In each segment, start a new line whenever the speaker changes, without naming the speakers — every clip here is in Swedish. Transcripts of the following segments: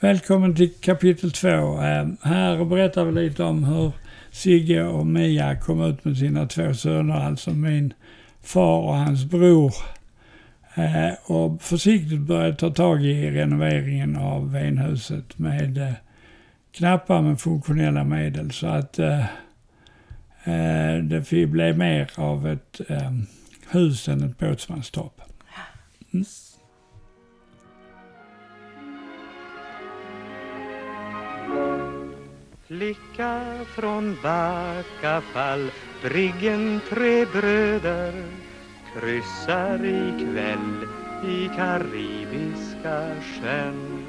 Välkommen till kapitel två. Eh, här berättar vi lite om hur Sigge och Mia kom ut med sina två söner, alltså min far och hans bror. Eh, och försiktigt började ta tag i renoveringen av venhuset med eh, knappa men funktionella medel så att det blev mer av ett hus än ett båtsmanstorp. Mm.
Flicka från Backafall, briggen tre bröder kryssar ikväll i Karibiska sjön.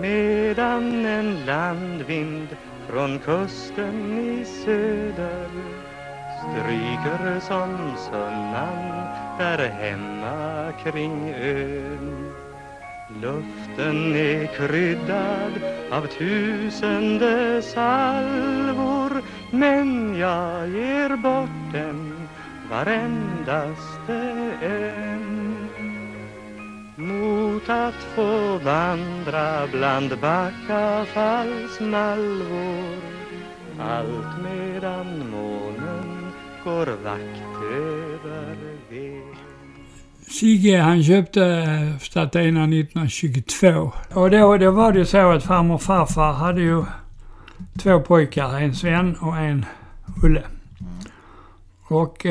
Medan en landvind från kusten i söder stryker som sunnan där hemma kring ön. Luften är kryddad av tusende salvor men jag ger bort den varendaste en. Mot att få vandra bland Backafalls malvor allt medan månen går vakt över ved.
Sigge han köpte eh, Statena 1922. Och då, då var det ju så att farmor och farfar hade ju två pojkar, en Sven och en Ulle. Och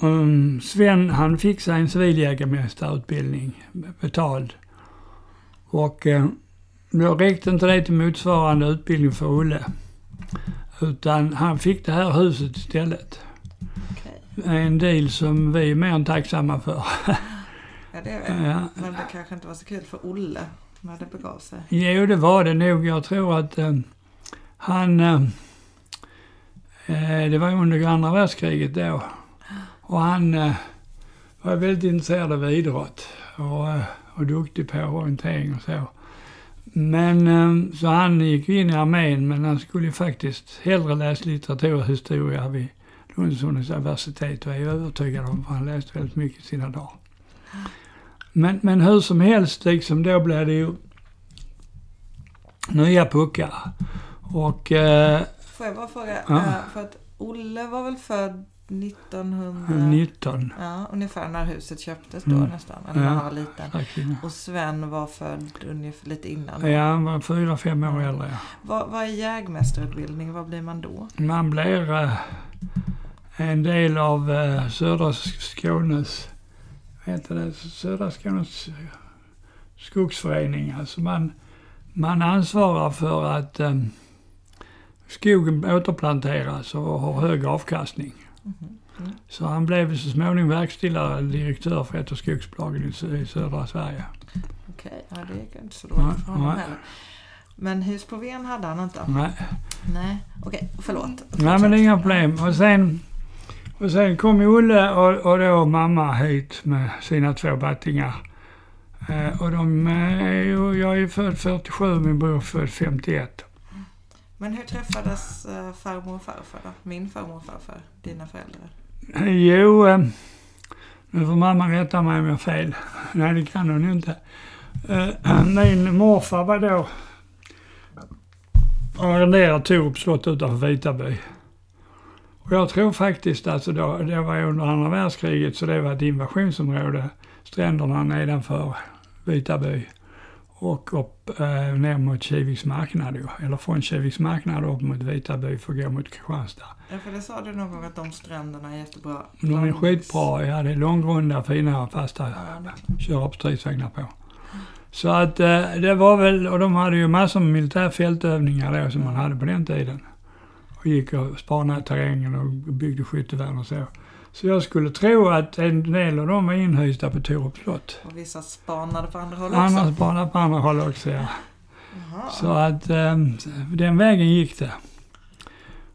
um, Sven han fick sig en civiljägarmästarutbildning betald. Och um, då räckte inte det till motsvarande utbildning för Ulle. Utan han fick det här huset istället en deal som vi är mer än tacksamma för.
Ja, det är det. Ja. Men det kanske inte var så kul för Olle när det begav sig.
Jo, det var det nog. Jag tror att eh, han... Eh, eh det var under andra världskriget då. Och han eh, var väldigt intresserad av idrott och, eh, och duktig på orientering och så. Men eh, så han gick in i armén men han skulle faktiskt hellre läsa litteratur och historia vid Lunds universitet var jag övertygad om, för han läste väldigt mycket i sina dagar. Men, men hur som helst, liksom, då blev det ju nya puckar. Och... Eh,
Får jag bara fråga, ja. Eh, för att Olle var väl född
1919.
Ja, ungefär när huset köptes då mm. nästan. Eller när han var liten. Och Sven var född ungefär lite innan. Då.
Ja, han var fyra, fem år äldre. Ja.
Vad, vad är jägmästarutbildning? Vad blir man då?
Man blir eh, en del av eh, södra Skånes, heter det, södra Skånes skogsförening. Alltså man, man ansvarar för att eh, skogen återplanteras och har hög avkastning. Mm. Mm. Så han blev så småningom verkställande direktör för ett av skogsbolagen i, i södra Sverige.
Okej, ja, det är inte så dåligt för honom heller. Men hus på Ven hade han inte?
Nej.
Nej, okej, förlåt.
Nej men det är inga problem. Och sen och sen kom Olle och, och då mamma hit med sina två battingar. Eh, och de är ju, jag är född 47, min bror född 51.
Men hur träffades eh, farmor och farfar då? Min farmor och farfar, dina föräldrar?
Jo, eh, nu får mamma rätta mig om jag har fel. Nej, det kan hon inte. Eh, min morfar var då arrenderad Torup slott utanför Vitaby. Och jag tror faktiskt, alltså då, det var under andra världskriget, så det var ett invasionsområde, stränderna nedanför Vitaby och upp eh, ner mot Kiviks marknad, eller från Kiviks marknad upp mot Vitaby för att gå mot Kristianstad.
Ja, för det sa du någon gång att de stränderna är jättebra.
De är skitbra, ja det är långgrunda, fina, fasta, ja, köra upp stridsvagnar på. Så att eh, det var väl, och de hade ju massor med militärfältövningar då som man hade på den tiden och gick och spanade terrängen och byggde skyttevärn och så. Så jag skulle tro att en del av dem var inhysta på Torup slott.
Och vissa spanade på andra håll också?
Andra spanade på andra håll också, ja. Jaha. Så att um, den vägen gick det.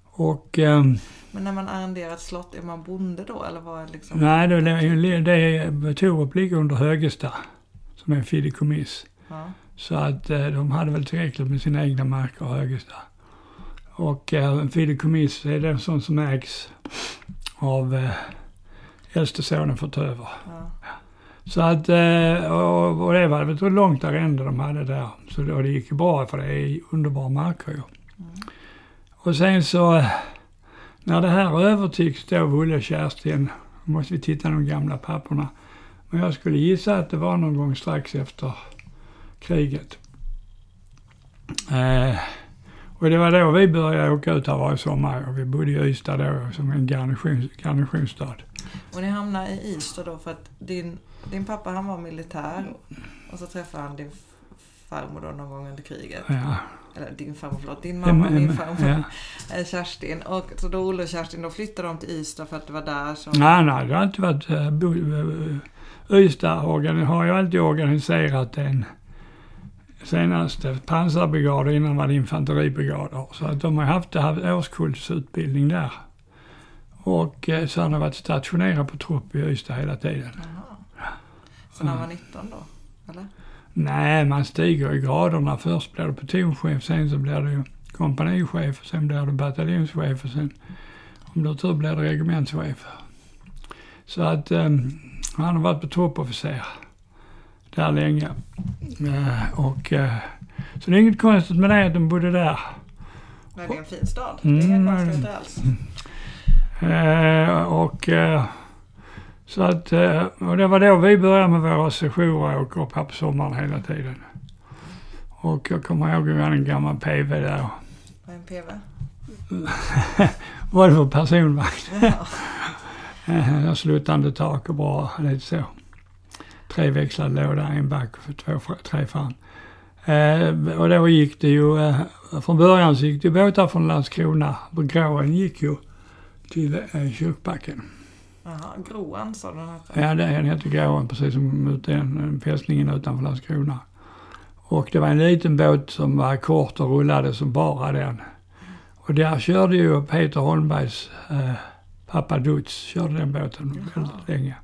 Och... Um,
men när man arrenderar ett slott, är man bonde då eller vad liksom?
Nej, det, det, det, Torup ligger under Högesta, som är en fideikommiss. Ja. Så att uh, de hade väl tillräckligt med sina egna marker, Högesta. Och eh, en fideikommiss är det sånt som ägs av eh, äldste sonen fått över. Ja. Så att, eh, och, och det var väl ett långt arrende de hade där. Så då, det gick ju bra för det är underbara marker ju. Mm. Och sen så, när det här övertycks då Olle och Kerstin, måste vi titta de gamla papperna. Men jag skulle gissa att det var någon gång strax efter kriget. Eh, och det var då vi började åka ut här varje sommar och vi bodde i Ystad då som en garnison, garnisonsstad.
Och ni hamnade i Ystad då för att din, din pappa han var militär och så träffade han din farmor då någon gång under kriget.
Ja.
Eller din farmor, förlåt. Din mamma, min farmor. Ja. Eh, Kerstin. Och så då Olle och Kerstin, då flyttade de till Ystad för att det var där som...
Nej, nej, det har alltid varit... Äh, Ystad har ju alltid organiserat en senaste pansarbrigader, innan var det infanteribrigader. Så att de har haft, haft årskullsutbildning där. Och eh, så har de varit stationerade på trupp i Ystad hela tiden.
Aha. Så när han var 19 då? Eller?
Nej, man stiger i graderna. Först blir du plutonchef, sen så blir du kompanichef, sen blir du bataljonschef och sen om du har tur blir du regementschef. Så att um, han har varit på truppofficer där länge. Uh, och, uh, så det är inget konstigt med det att de bodde där.
Men det är en fin stad. Det är inga mm, konstigheter alls.
Uh, och så att, och det var då vi började med våra sessioner och åka upp här på sommaren hela tiden. Och jag kommer ihåg att vi hade en gammal PV där.
Vad är en PV?
Volvo personvagn. Ja. Sluttande tak och bra, lite så treväxlad låda, en back och två, tre fram. Eh, och då gick det ju, eh, från början så gick det båtar från Landskrona, Gråen gick ju till eh, Kyrkbacken.
Jaha, Groan sa den
hette? Ja, den hette Gråen precis som den fästningen utanför Landskrona. Och det var en liten båt som var kort och rullade som bara den. Och där körde ju Peter Holmbergs eh, pappa Dutz, körde den båten väldigt länge.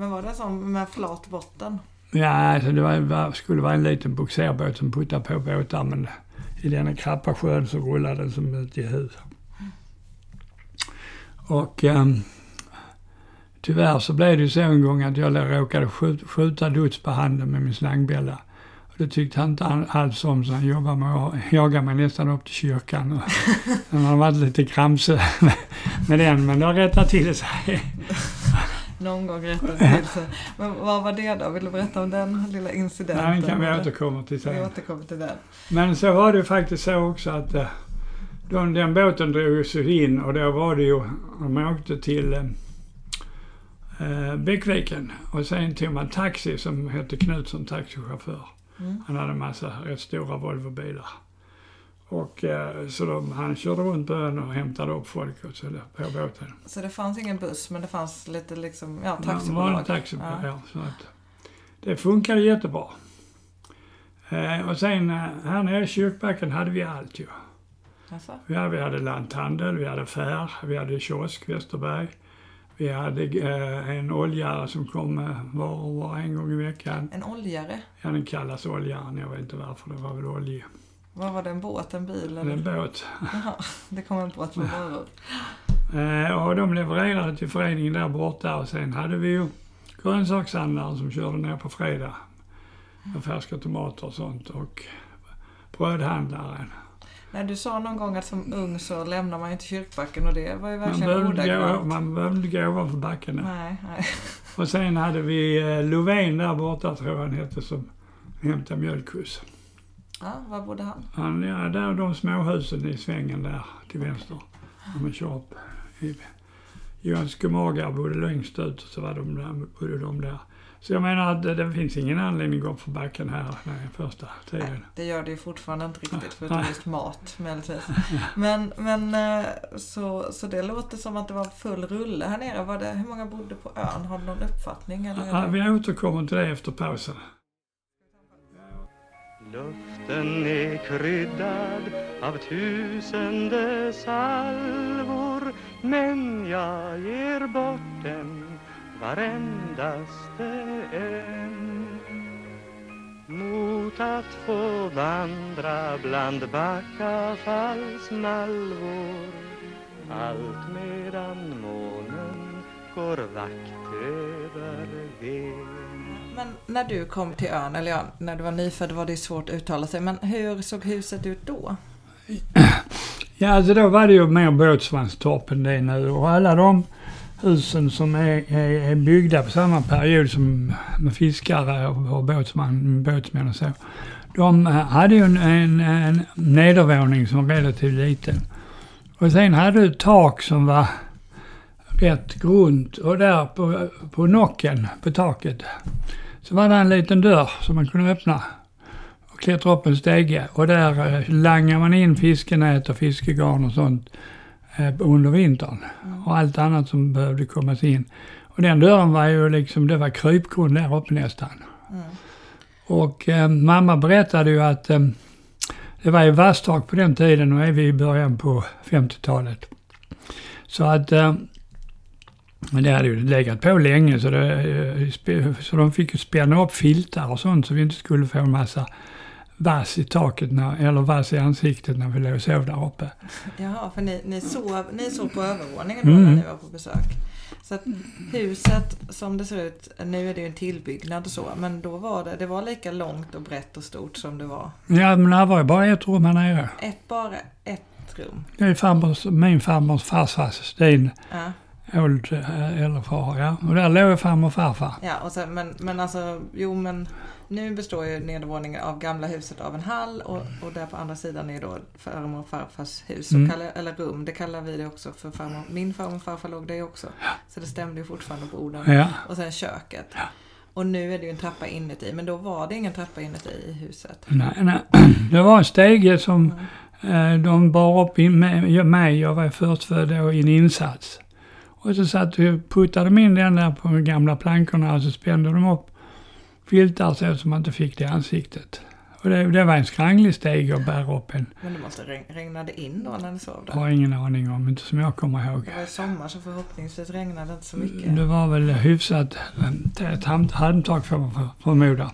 Men var det som med flat botten?
Ja, alltså det var, skulle vara en liten bogserbåt som puttade på båtar men i denna krappa sjön så rullade den som ut i hus. Och um, tyvärr så blev det ju så en gång att jag råkade skjuta, skjuta Duts på handen med min slangbälla. Och det tyckte han inte alls om så han jobbade med att jaga mig nästan upp till kyrkan. Och, han har varit lite kramse med, med den men det har rättat till sig
någon gång rättat till sig. Men vad var det då? Vill du berätta om den lilla incidenten?
Nej, den kan vi återkomma till sen.
Vi återkommer till den.
Men så var det faktiskt så också att eh, de, den båten drog sig in och då var det ju, de åkte till eh, Bäckviken och sen tog man taxi som hette Knutsson taxichaufför. Mm. Han hade en massa rätt stora Volvobilar. Och eh, så de, han körde runt ön och hämtade upp folk och så där, på båten.
Så det fanns ingen buss men det fanns lite liksom, ja taxibolag?
Ja, taxibolag, ja. ja. Så att, det funkade jättebra. Eh, och sen eh, här nere i Kyrkbacken hade vi allt ju. Alltså? Ja, vi hade lanthandel, vi hade affär, vi hade kiosk, Västerberg. Vi hade eh, en oljare som kom eh, var och var en gång i veckan.
En oljare?
Ja, den kallas oljaren. Jag vet inte varför. Det var väl olja.
Vad var det, en båt, en bil?
Eller? En båt.
Jaha, det kom en båt med varor.
Eh, och de levererade till föreningen där borta och sen hade vi ju grönsakshandlaren som körde ner på fredag med färska tomater och sånt och brödhandlaren.
Nej, du sa någon gång att som ung så lämnar man ju inte kyrkbacken och det var ju verkligen ordagrant.
Man behövde inte gå ovanför backen.
Nej, nej.
Och sen hade vi eh, Lovén där borta tror jag han hette som hämtade mjölkhuss.
Ja, var bodde han?
Han, ja, där de småhusen i svängen där till vänster. Om man kör upp. Johan Skumaga bodde längst ut och så var de där, bodde de där. Så jag menar att det, det finns ingen anledning att gå för backen här den första tiden. Nej,
det gör det ju fortfarande inte riktigt förutom just mat möjligtvis. Men, men eh, så, så det låter som att det var full rulle här nere. Var det, hur många bodde på ön? Har du någon uppfattning? Eller
ja, vi återkommer till det efter pausen.
Luften är kryddad av tusende salvor Men jag ger bort den varendaste en Mot att få vandra bland Backafalls malvor Allt medan månen går vakt över ven
men när du kom till ön, eller ja, när du var nyfödd var det svårt att uttala sig. Men hur såg huset ut då?
Ja, alltså då var det ju mer Båtsmanstorp än det är nu. Och alla de husen som är, är, är byggda på samma period som med fiskare och, och båtsman, båtsmän och så. De hade ju en, en, en nedervåning som var relativt liten. Och sen hade du ett tak som var rätt grunt och där på, på nocken på taket så var det en liten dörr som man kunde öppna och klättra upp en stege och där eh, langade man in fiskenät och fiskegarn och sånt eh, under vintern. Och allt annat som behövde kommas in. Och den dörren var ju liksom, det var krypgrund där uppe nästan.
Mm.
Och eh, mamma berättade ju att eh, det var ju vasstak på den tiden och är vi i början på 50-talet. Så att eh, men det hade ju legat på länge så, det, eh, så de fick ju spänna upp filtar och sånt så vi inte skulle få en massa vass i taket när, eller vass i ansiktet när vi låg och sov där uppe.
Jaha, för ni, ni, sov, ni sov på övervåningen då
Mm.
när ni var på besök. Så att huset som det ser ut, nu är det ju en tillbyggnad och så, men då var det, det var lika långt och brett och stort som det var.
Ja men det var ju bara ett rum här nere.
Ett, bara ett rum.
Det är farmors, min farmors farfars Sten
Ja,
Old, eh, eller far, ja. Och där låg farmor och farfar.
ja och sen, men, men alltså, jo men nu består ju nedervåningen av gamla huset av en hall och, och där på andra sidan är då farmor och farfars hus,
Mm.
kallar, eller rum, det kallar vi det också för farmor. Min farmor och farfar låg där också. Så det stämde ju fortfarande på orden.
Ja.
Och sen köket. Och nu är det ju en trappa inuti, men då var det ingen trappa inuti i huset.
Nej, nej. Det var en stege som eh, de bar upp in med, mig, jag var förstfödd då, i en insats. Och så satt och puttade de in den där på de gamla plankorna och så spände de upp filtar så att man inte fick det i ansiktet. Och det, det var en skranglig stege att bära upp en.
Men det måste regn, regna det in då när ni sov där?
Har ingen aning om, inte som jag kommer ihåg.
Det var ju sommar så förhoppningsvis regnade det inte så mycket.
Det var väl hyfsat ett handtag får man för- förmoda.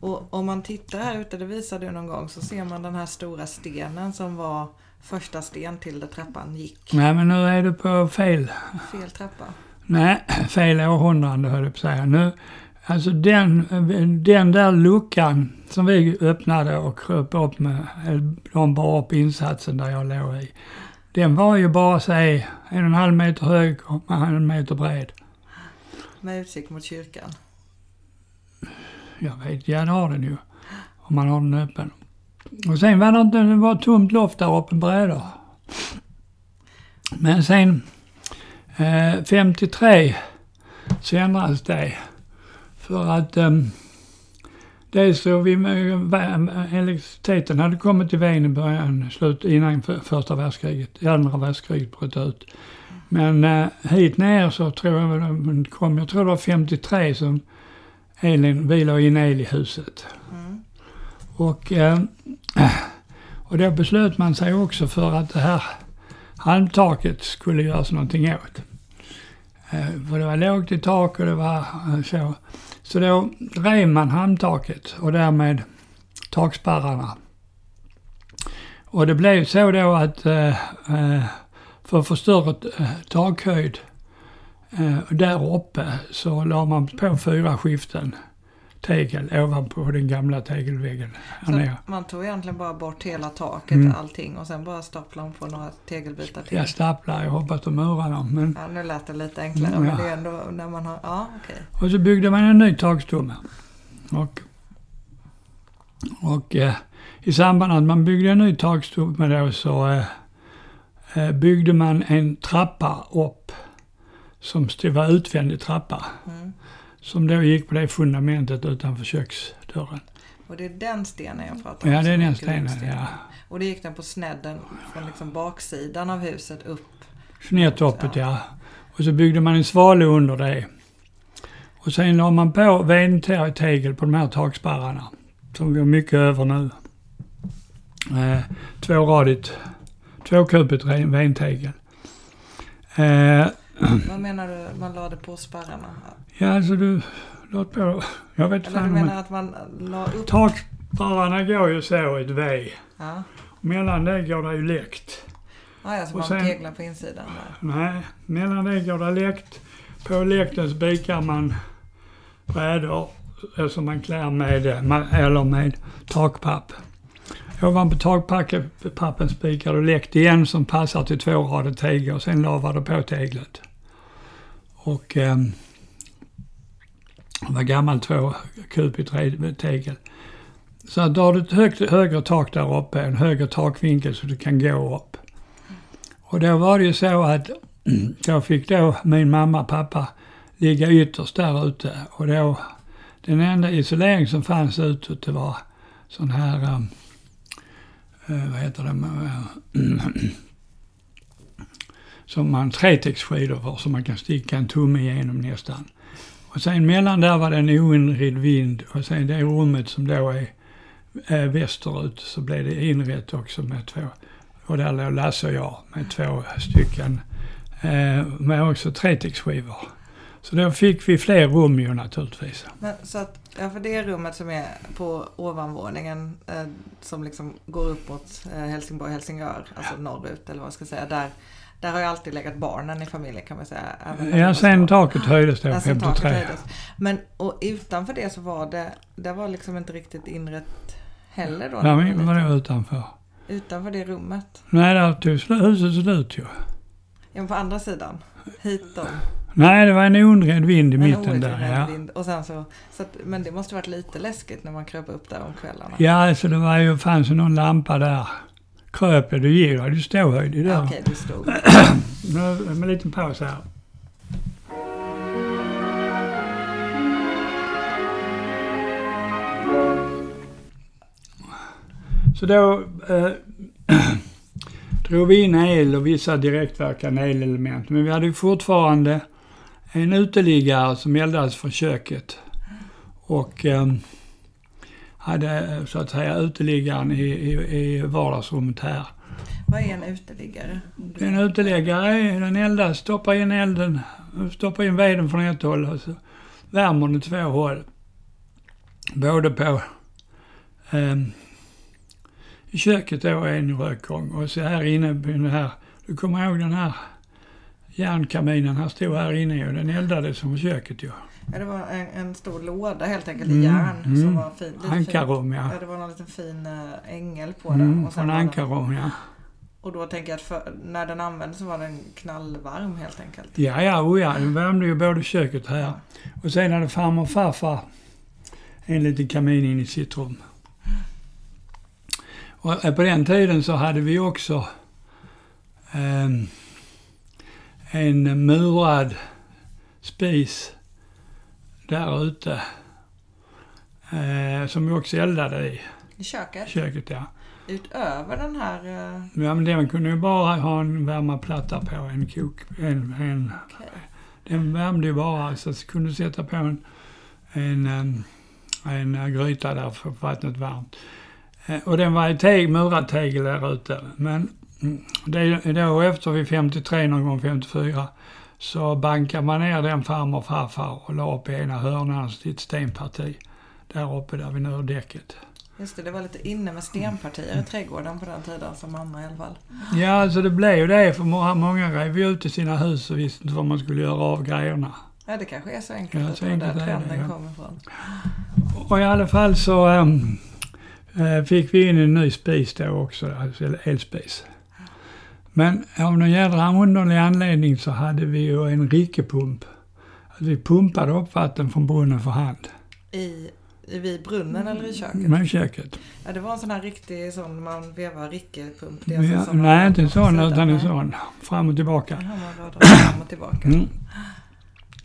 Och om man tittar här ute, det visade du någon gång, så ser man den här stora stenen som var första sten till där trappan gick.
Nej men nu är du på fel
Fel trappa.
Nej, fel århundrade höll jag på att säga. Nu, alltså den, den där luckan som vi öppnade och kröp upp med, de bar upp insatsen där jag låg i. Den var ju bara säg en och en halv meter hög och en meter bred.
Med utsikt mot kyrkan.
Jag vet, ja det har den ju. Om man har den öppen. Och sen var det inte, det var tomt loft där uppe brädor. Men sen eh, 53 så ändrades det. För att eh, dels så vi, eh, eh, elektriciteten hade kommit till Ven i början, slut, innan första världskriget, andra världskriget bröt ut. Men eh, hit ner så tror jag det kom, jag tror det var 53 som elen, vi la in el i huset.
Mm.
Och, eh, och då beslöt man sig också för att det här halmtaket skulle göras någonting åt. Eh, för det var lågt i tak och det var eh, så. Så då rev man halmtaket och därmed takspärrarna. Och det blev så då att eh, eh för att få större eh, takhöjd eh, där uppe så la man på fyra skiften tegel ovanpå den gamla tegelväggen
Så att man tog egentligen bara bort hela taket,
Mm.
allting och sen bara staplade på några tegelbitar till.
Jag staplar, jag hoppas de murar dem. Men,
Ja, nu lät det lite enklare
Ja.
men det är ändå när man har, ja okej.
och så byggde man en ny takstomme. Och, och eh, i samband med att man byggde en ny takstomme då så eh, eh, byggde man en trappa upp som var utvändig trappa.
Mm.
Som då gick på det fundamentet utanför köksdörren.
Och det är den stenen jag pratar om.
Ja, det är den stenen, ja.
Och det gick den på snedden från liksom baksidan av huset upp.
Snett uppåt ja. Och så byggde man en svale under det. Och sen la man på ventegel på de här takspärrarna. Som går mycket över nu. Eh, tvåradigt, tvåkupigt ventegel. Eh,
Vad menar du man lade på spärrarna?
ja, alltså du, låt på. Jag vet
Eller du
fan.
menar
Men,
att man la upp?
takspärrarna går ju så ett V.
Ja,
Mellan det går det ju läkt.
ah, ja så
Och
man
sen-
teglar på insidan där.
Nej, mellan det går det läkt. på läkten spikar man brädor som man klär med, eller med takpapp. Ovanpå takpappen spikar du läkt igen som passar till tvåradigt tegel och sen lavar du på teglet. Och ehm, var gammal var gammalt i tre tegel. Så att då har du ett högt, högre tak där uppe, en högre takvinkel så du kan gå upp. Och då var det ju så att då fick då min mamma och pappa ligga ytterst där ute och då den enda isolering som fanns utåt det var sån här, um, vad heter det, eh, som man tretextskidor för som man kan sticka en tumme igenom nästan. Och sen mellan där var det en oinredd vind och sen det rummet som då är eh, västerut så blev det inrett också med två. Och där låg Lasse och jag med två stycken, eh, med också tretextskivor. Så då fick vi fler rum ju naturligtvis.
Men, så att, ja, för det rummet som är på ovanvåningen eh, som liksom går uppåt eh, Helsingborg-Helsingör, alltså norrut eller vad jag ska säga. Där, där har ju alltid legat barnen i familjen kan man säga.
Ja, sen taket höjdes då
Ja, sen taket
53.
höjdes. Men och utanför det så var det, det var liksom inte riktigt inrett heller då? Man
men
var liten.
utanför?
Utanför det rummet?
Nej, där tog huset slut ju.
Ja, men på andra sidan? Hit om?
Nej, det var en onredd vind i
En
mitten där. Ja.
vind. Och sen så, så att, men det måste varit lite läskigt när man kröp upp där om kvällarna.
Ja, alltså det var ju, fanns ju någon lampa där. Kröp jag, du du hade ju ståhöjd i
Ja,
där.
Okej, du stod.
Nu, en liten paus här. Så då eh, drog vi in el och vissa direktverkande elelement. Men vi hade ju fortfarande en uteliggare som eldades från köket. Och eh, hade eh, så att säga uteliggaren i, i, i vardagsrummet här.
Vad är en uteliggare?
En uteliggare, den eldas, stoppar in elden, stoppar in veden från ett håll och så värmer den två håll. Både på ehm, i köket då en rökgång och så här inne på den här, du kommer ihåg den här järnkaminen, han stod här inne och den eldades som köket ju.
Ja, det var en, en stor låda helt enkelt
Mm,
i järn som
mm.
var fin.
Ankarrum ja.
Ja, det var någon liten fin äh, ängel på den.
Mm,
Och, sen
från
den,
ankarrum ja.
och då tänker jag att för, när den användes så var den knallvarm helt enkelt.
Ja, ja, oh ja, den värmde ju både köket här. Och sen hade farmor och farfar en liten kamin in i sitt rum. Och eh, på den tiden så hade vi också ehm, en murad spis där ute. Eh, som vi också eldade i
I köket.
köket, ja.
Utöver den här... eh,
Ja, men den kunde ju bara ha en värmeplatta på, en kok, en, en
okej.
Den värmde ju bara så att kunde sätta på en, en, en, eh, gryta där för vattnet varmt. Eh, Och den var i teg, murad tegel där ute. Men mm, det är då efter vid 53 någon gång, 54, så bankade man ner den farmor och farfar och la upp i ena hörnan till ett stenparti. Där uppe där vi nu har däcket.
Just det, det var lite inne med stenpartier i trädgården på den tiden som mamma i alla fall.
Ja, alltså det blev ju det för många, rev ju ut i sina hus och visste inte vad man skulle göra av grejerna.
Ja, det kanske är så enkelt
Ja,
att
så
det var där
enkelt är det,
trenden
ja.
kommer ifrån.
Och i alla fall så eh, fick vi in en ny spis då också, alltså elspis. Men av någon jädra underlig anledning så hade vi ju en rickepump. Alltså vi pumpade upp vatten från brunnen för hand.
I, i vid brunnen eller i köket?
Med köket.
Ja, det var en sån här riktig sån man vevar rickepump. Det är alltså
Ja,
sån
nej, inte en sån utan en
nej.
sån. Fram och tillbaka.
Man drar fram och tillbaka.
Mm.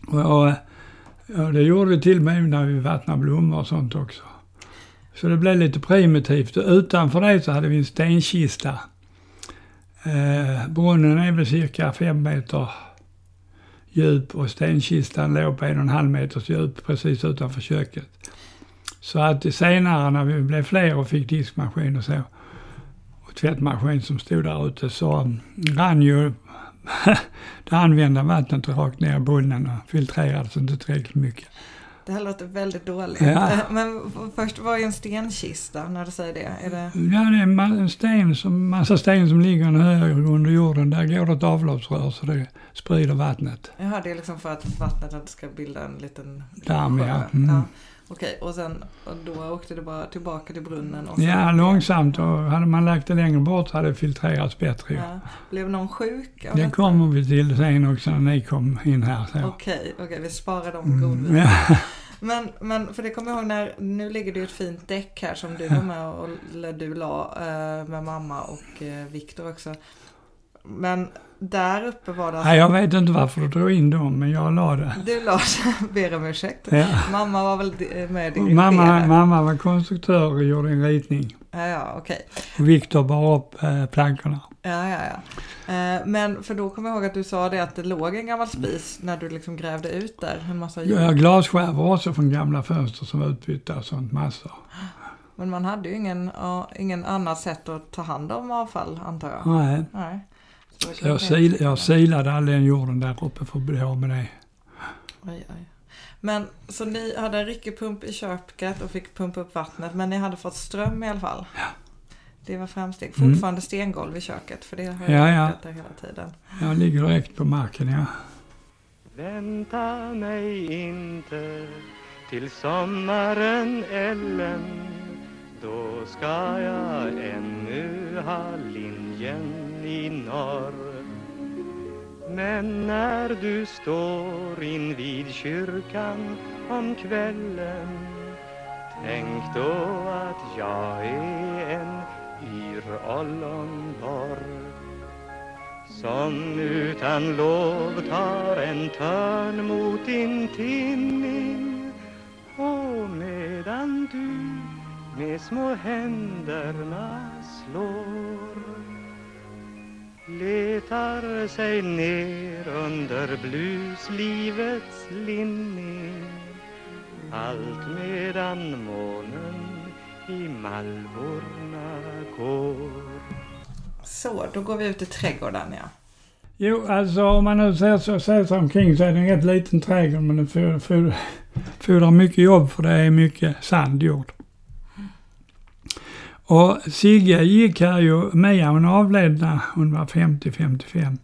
Och, och, det gjorde vi till och med när vi vattnade blommor och sånt också. Så det blev lite primitivt. Utanför det så hade vi en stenkista. Eh, brunnen är väl cirka fem meter djup och stenkistan låg på en och en halv meters djup precis utanför köket. Så att senare när vi blev fler och fick diskmaskin och så och tvättmaskin som stod där ute så mm, rann ju det använda vattnet rakt ner i brunnen och filtrerades inte tillräckligt mycket.
Det här låter väldigt dåligt.
Ja.
Men först var ju en stenkista när du säger det. Är det...
Ja, det är en sten som, massa sten som ligger en hög under jorden. Där går det ett avloppsrör så det sprider vattnet.
Jaha, det är liksom för att vattnet inte ska bilda en liten
Damm, ja. Mm.
Okej, och sen och då åkte det bara tillbaka till brunnen? Och
Ja, långsamt. Och hade man lagt det längre bort hade det filtrerats bättre.
Ja. Blev någon sjuk
Det kommer vi till sen också när ni kom in här. Så.
Okej, okej, vi sparar dem
Mm,
godbitar.
ja.
Men, men för det kommer jag ihåg när, nu ligger det ju ett fint däck här som du var med och eller du la eh, med mamma och eh, Viktor också. Men där uppe var det
Nej, jag vet inte varför du drog in dem, men jag la det.
Du la, ber om ursäkt.
Ja.
Mamma var väl di- med din
Mamma, mamma var konstruktör och gjorde en ritning.
Ja, ja, okej.
Och Viktor bar upp eh, plankorna.
Ja, ja, ja. Eh, men för då kommer jag ihåg att du sa det att det låg en gammal spis när du liksom grävde ut där. En massa
Jag har glasskärvor också från gamla fönster som var utbytta och sånt massor.
Men man hade ju ingen, ja, ingen annat sätt att ta hand om avfall antar jag.
Nej.
Nej.
Jag, sil, jag silade den jorden där uppe för att bli av med det.
Oj, oj. Men så ni hade en ryckig pump i köket och fick pumpa upp vattnet men ni hade fått ström i alla fall? Ja. Det var framsteg.
Mm.
Fortfarande stengolv i köket för det har
Ja,
jag
ja.
gjort där hela tiden.
Jag ligger direkt på marken, ja.
Vänta mig inte till sommaren Ellen då ska jag ännu ha linjen i norr. Men när du står invid kyrkan om kvällen Tänk då att jag är en yr ollonborr som utan lov tar en törn mot din tinning och medan du med små händerna slår letar sig ner under bluslivets linning allt medan månen i malvorna går
Så, då går vi ut i trädgården ja.
Jo, alltså om man nu ser, så, ser sig omkring så är det en rätt liten trädgård men den fordrar, mycket jobb för det är mycket sandjord. Och Sigge gick här ju, Mia hon avled när hon var 50-55.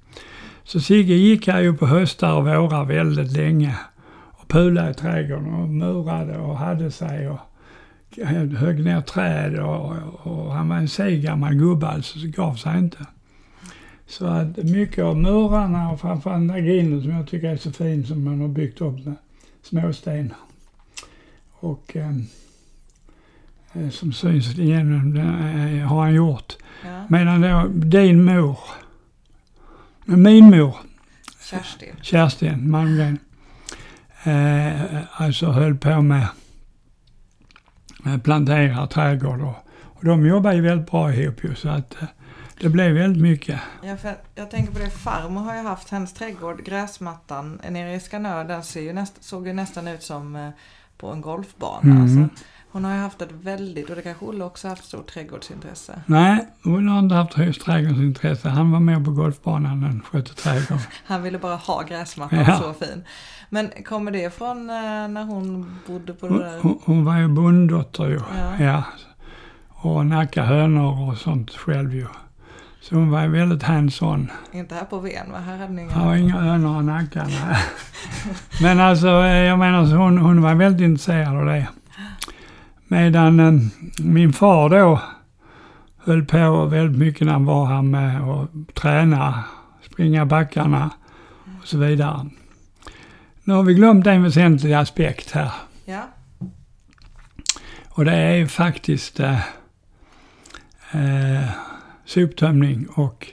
Så Sigge gick här ju på höstar och vårar väldigt länge och pulade i trädgården och murade och hade sig och högg ner träd och, och han var en seg gammal gubbe alltså, så gav sig inte. Så att mycket av murarna och framförallt den där grinden som jag tycker är så fin som man har byggt upp med småstenar. Och eh, som syns igenom det eh, har han gjort.
ja.
Medan då din mor, min mor,
Kerstin.
Kerstin Malmgren, eh, alltså höll på med, med plantera trädgård och, och de jobbar ju väldigt bra ihop ju så att eh, det blev väldigt mycket.
Ja, för jag tänker på det, farmor har ju haft hennes trädgård, gräsmattan nere i Skanör, den ser ju näst, såg ju nästan ut som eh, på en golfbana.
Mm.
Alltså. Hon har ju haft ett väldigt, och det kanske Olle också haft stort trädgårdsintresse.
Nej, hon har inte haft just trädgårdsintresse. Han var med på golfbanan än skötte trädgården.
Han ville bara ha gräsmattan
Ja.
så fin. Men kommer det från eh, när hon bodde på det
Hon,
där?
hon, var ju bonddotter ju.
Ja.
Ja. Och nacka hönor och sånt själv ju. Så hon var väldigt hands-on.
Inte här på Ven va? Här hade ni inga...
Har inga hönor att nacka. nej. Men alltså, eh, jag menar, så hon, hon var väldigt intresserad av det. Medan eh, min far då höll på väldigt mycket när han var här med och träna, springa backarna och så vidare. Nu har vi glömt en väsentlig aspekt här.
Ja,
Och det är ju faktiskt eh, eh, soptömning och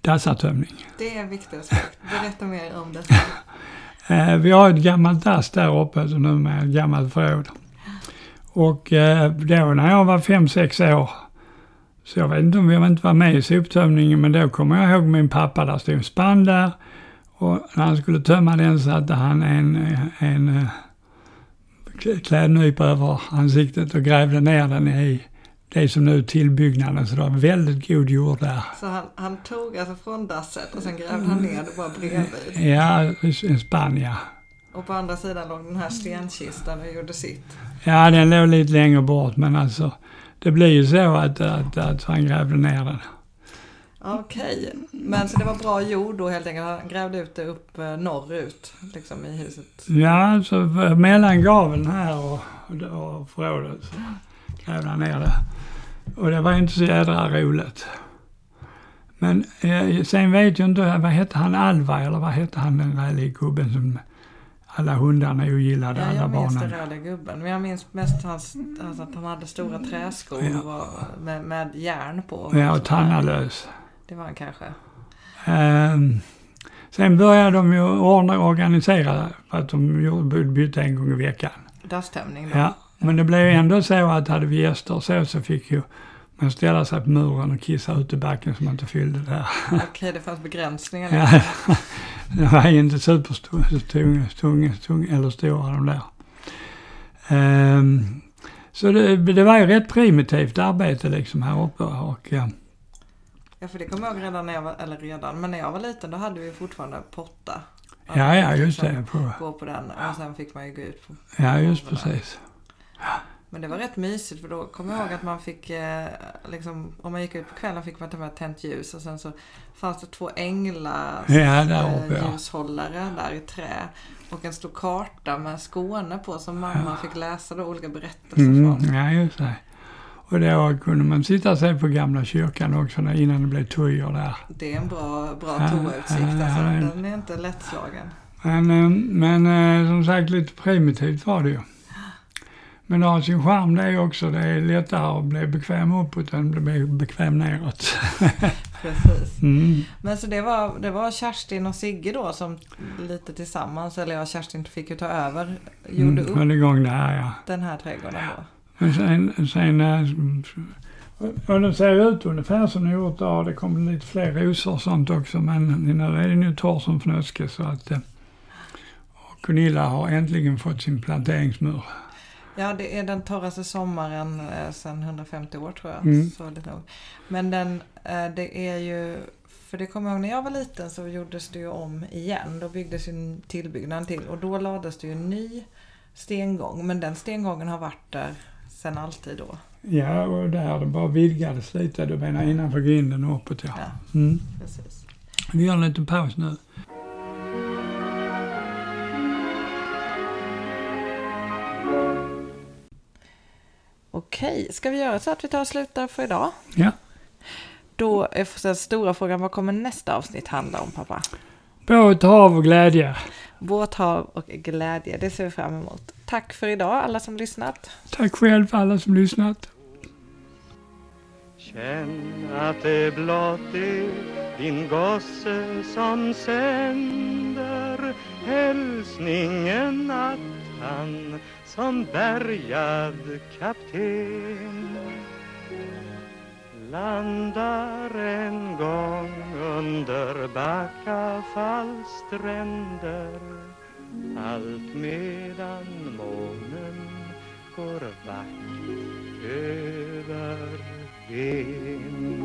dassartömning.
det är en viktig aspekt. Berätta mer om detta.
Eh, vi har ett gammalt dass där uppe, så nu med ett gammalt förråd. Och eh, då när jag var fem sex år, så jag vet inte om jag inte var med i soptömningen, men då kommer jag ihåg min pappa, där stod en spann där. Och när han skulle tömma den satte han en, en eh, klä- klädnypa över ansiktet och grävde ner den i det som nu är tillbyggnaden. Så det var väldigt god jord där.
Så han, han tog alltså från dasset och sen grävde han ner det bara bredvid.
Ja, en spann ja.
Och på andra sidan låg den här stenkistan och gjorde sitt.
Ja, den låg lite längre bort men alltså det blir ju så att, att, att han grävde ner den.
Okej, men så det var bra jord då helt enkelt. Han grävde ut det upp eh, norrut liksom i huset.
Ja, alltså mellan gaveln här och, och, och förrådet så grävde han ner det. Och det var inte så jädra roligt. Men eh, sen vet jag inte, vad hette han, Alva eller vad hette han den rälige gubben som alla hundarna ogillade,
Ja,
alla
jag minns
barnen.
den röda gubben. Men jag minns mest hans, alltså att han hade stora träskor
Ja.
och, med, med järn på.
Ja, och tandalös.
Det var han kanske.
Ehm, sen började de ju ordna och organisera för att de bytte en gång i veckan.
Dasstömning då.
Ja, men det blev ju ändå så att hade vi gäster så, så fick ju man ställa sig på muren och kissa ut i backen så man inte fyllde där.
Okej, det fanns begränsningar.
Ja, det var inte superstora, stora, stora, stora, eller stora de där. Ehm, så det, det var ju rätt primitivt arbete liksom här uppe och ja,
Ja, för det kommer jag ihåg redan när jag var, eller redan, men när jag var liten då hade vi fortfarande potta.
ja, ja
Liksom
just det. På,
Gå på den och sen fick man ju gå ut på.
ja, just precis.
Men det var rätt mysigt för då kommer jag ihåg att man fick, eh, liksom, om man gick ut på kvällen fick man ta med tänt ljus och sen så fanns det två änglar
Ja, där uppe, ja.
ljushållare där i trä. Och en stor karta med Skåne på som mamma fick läsa då olika berättelser
Mm,
från.
ja, just det. Och då kunde man sitta se på gamla kyrkan också när- innan det blev tujor där.
Det är en bra, bra
Ja,
toautsikt
ja,
alltså.
ja, ja.
Den är inte lättslagen.
Men, eh, men eh, som sagt lite primitivt var det ju. Men det har sin charm det också. Det är lättare att bli bekväm uppåt än att bli bekväm neråt.
Precis.
Mm.
Men så det var, det var Kerstin och Sigge då som lite tillsammans, eller ja, Kerstin fick ju ta över, gjorde
Mm,
upp
igång det här ja.
den här trädgården då.
Men sen, sen eh, och den ser ut ungefär som den gjort då. Det kommer lite fler rosor och sånt också. Men nu är den ju torr som fnöske så att eh, och Gunilla har äntligen fått sin planteringsmur.
Ja, det är den torraste sommaren eh, sedan 150 år tror jag.
Mm.
Så det nog. Men den, eh, det är ju, för det kommer jag ihåg när jag var liten så gjordes det ju om igen. Då byggdes ju en tillbyggnad till och då lades det ju en ny stengång. Men den stengången har varit där sedan alltid då.
Ja, och där det bara vidgades lite. Du menar innanför grinden och uppåt ja.
Ja,
Mm.
precis.
Vi gör en liten paus nu.
Okej, ska vi göra så att vi tar och slutar för idag?
Ja.
Då är den stora frågan, vad kommer nästa avsnitt handla om pappa?
Båt, hav och glädje.
Båthav och glädje, det ser vi fram emot. Tack för idag alla som lyssnat.
Tack själv alla som lyssnat.
Känn att det blott är din gosse som sänder hälsningen att han som bärgad kapten. Landar en gång under Backafalls stränder allt medan månen går vackert över en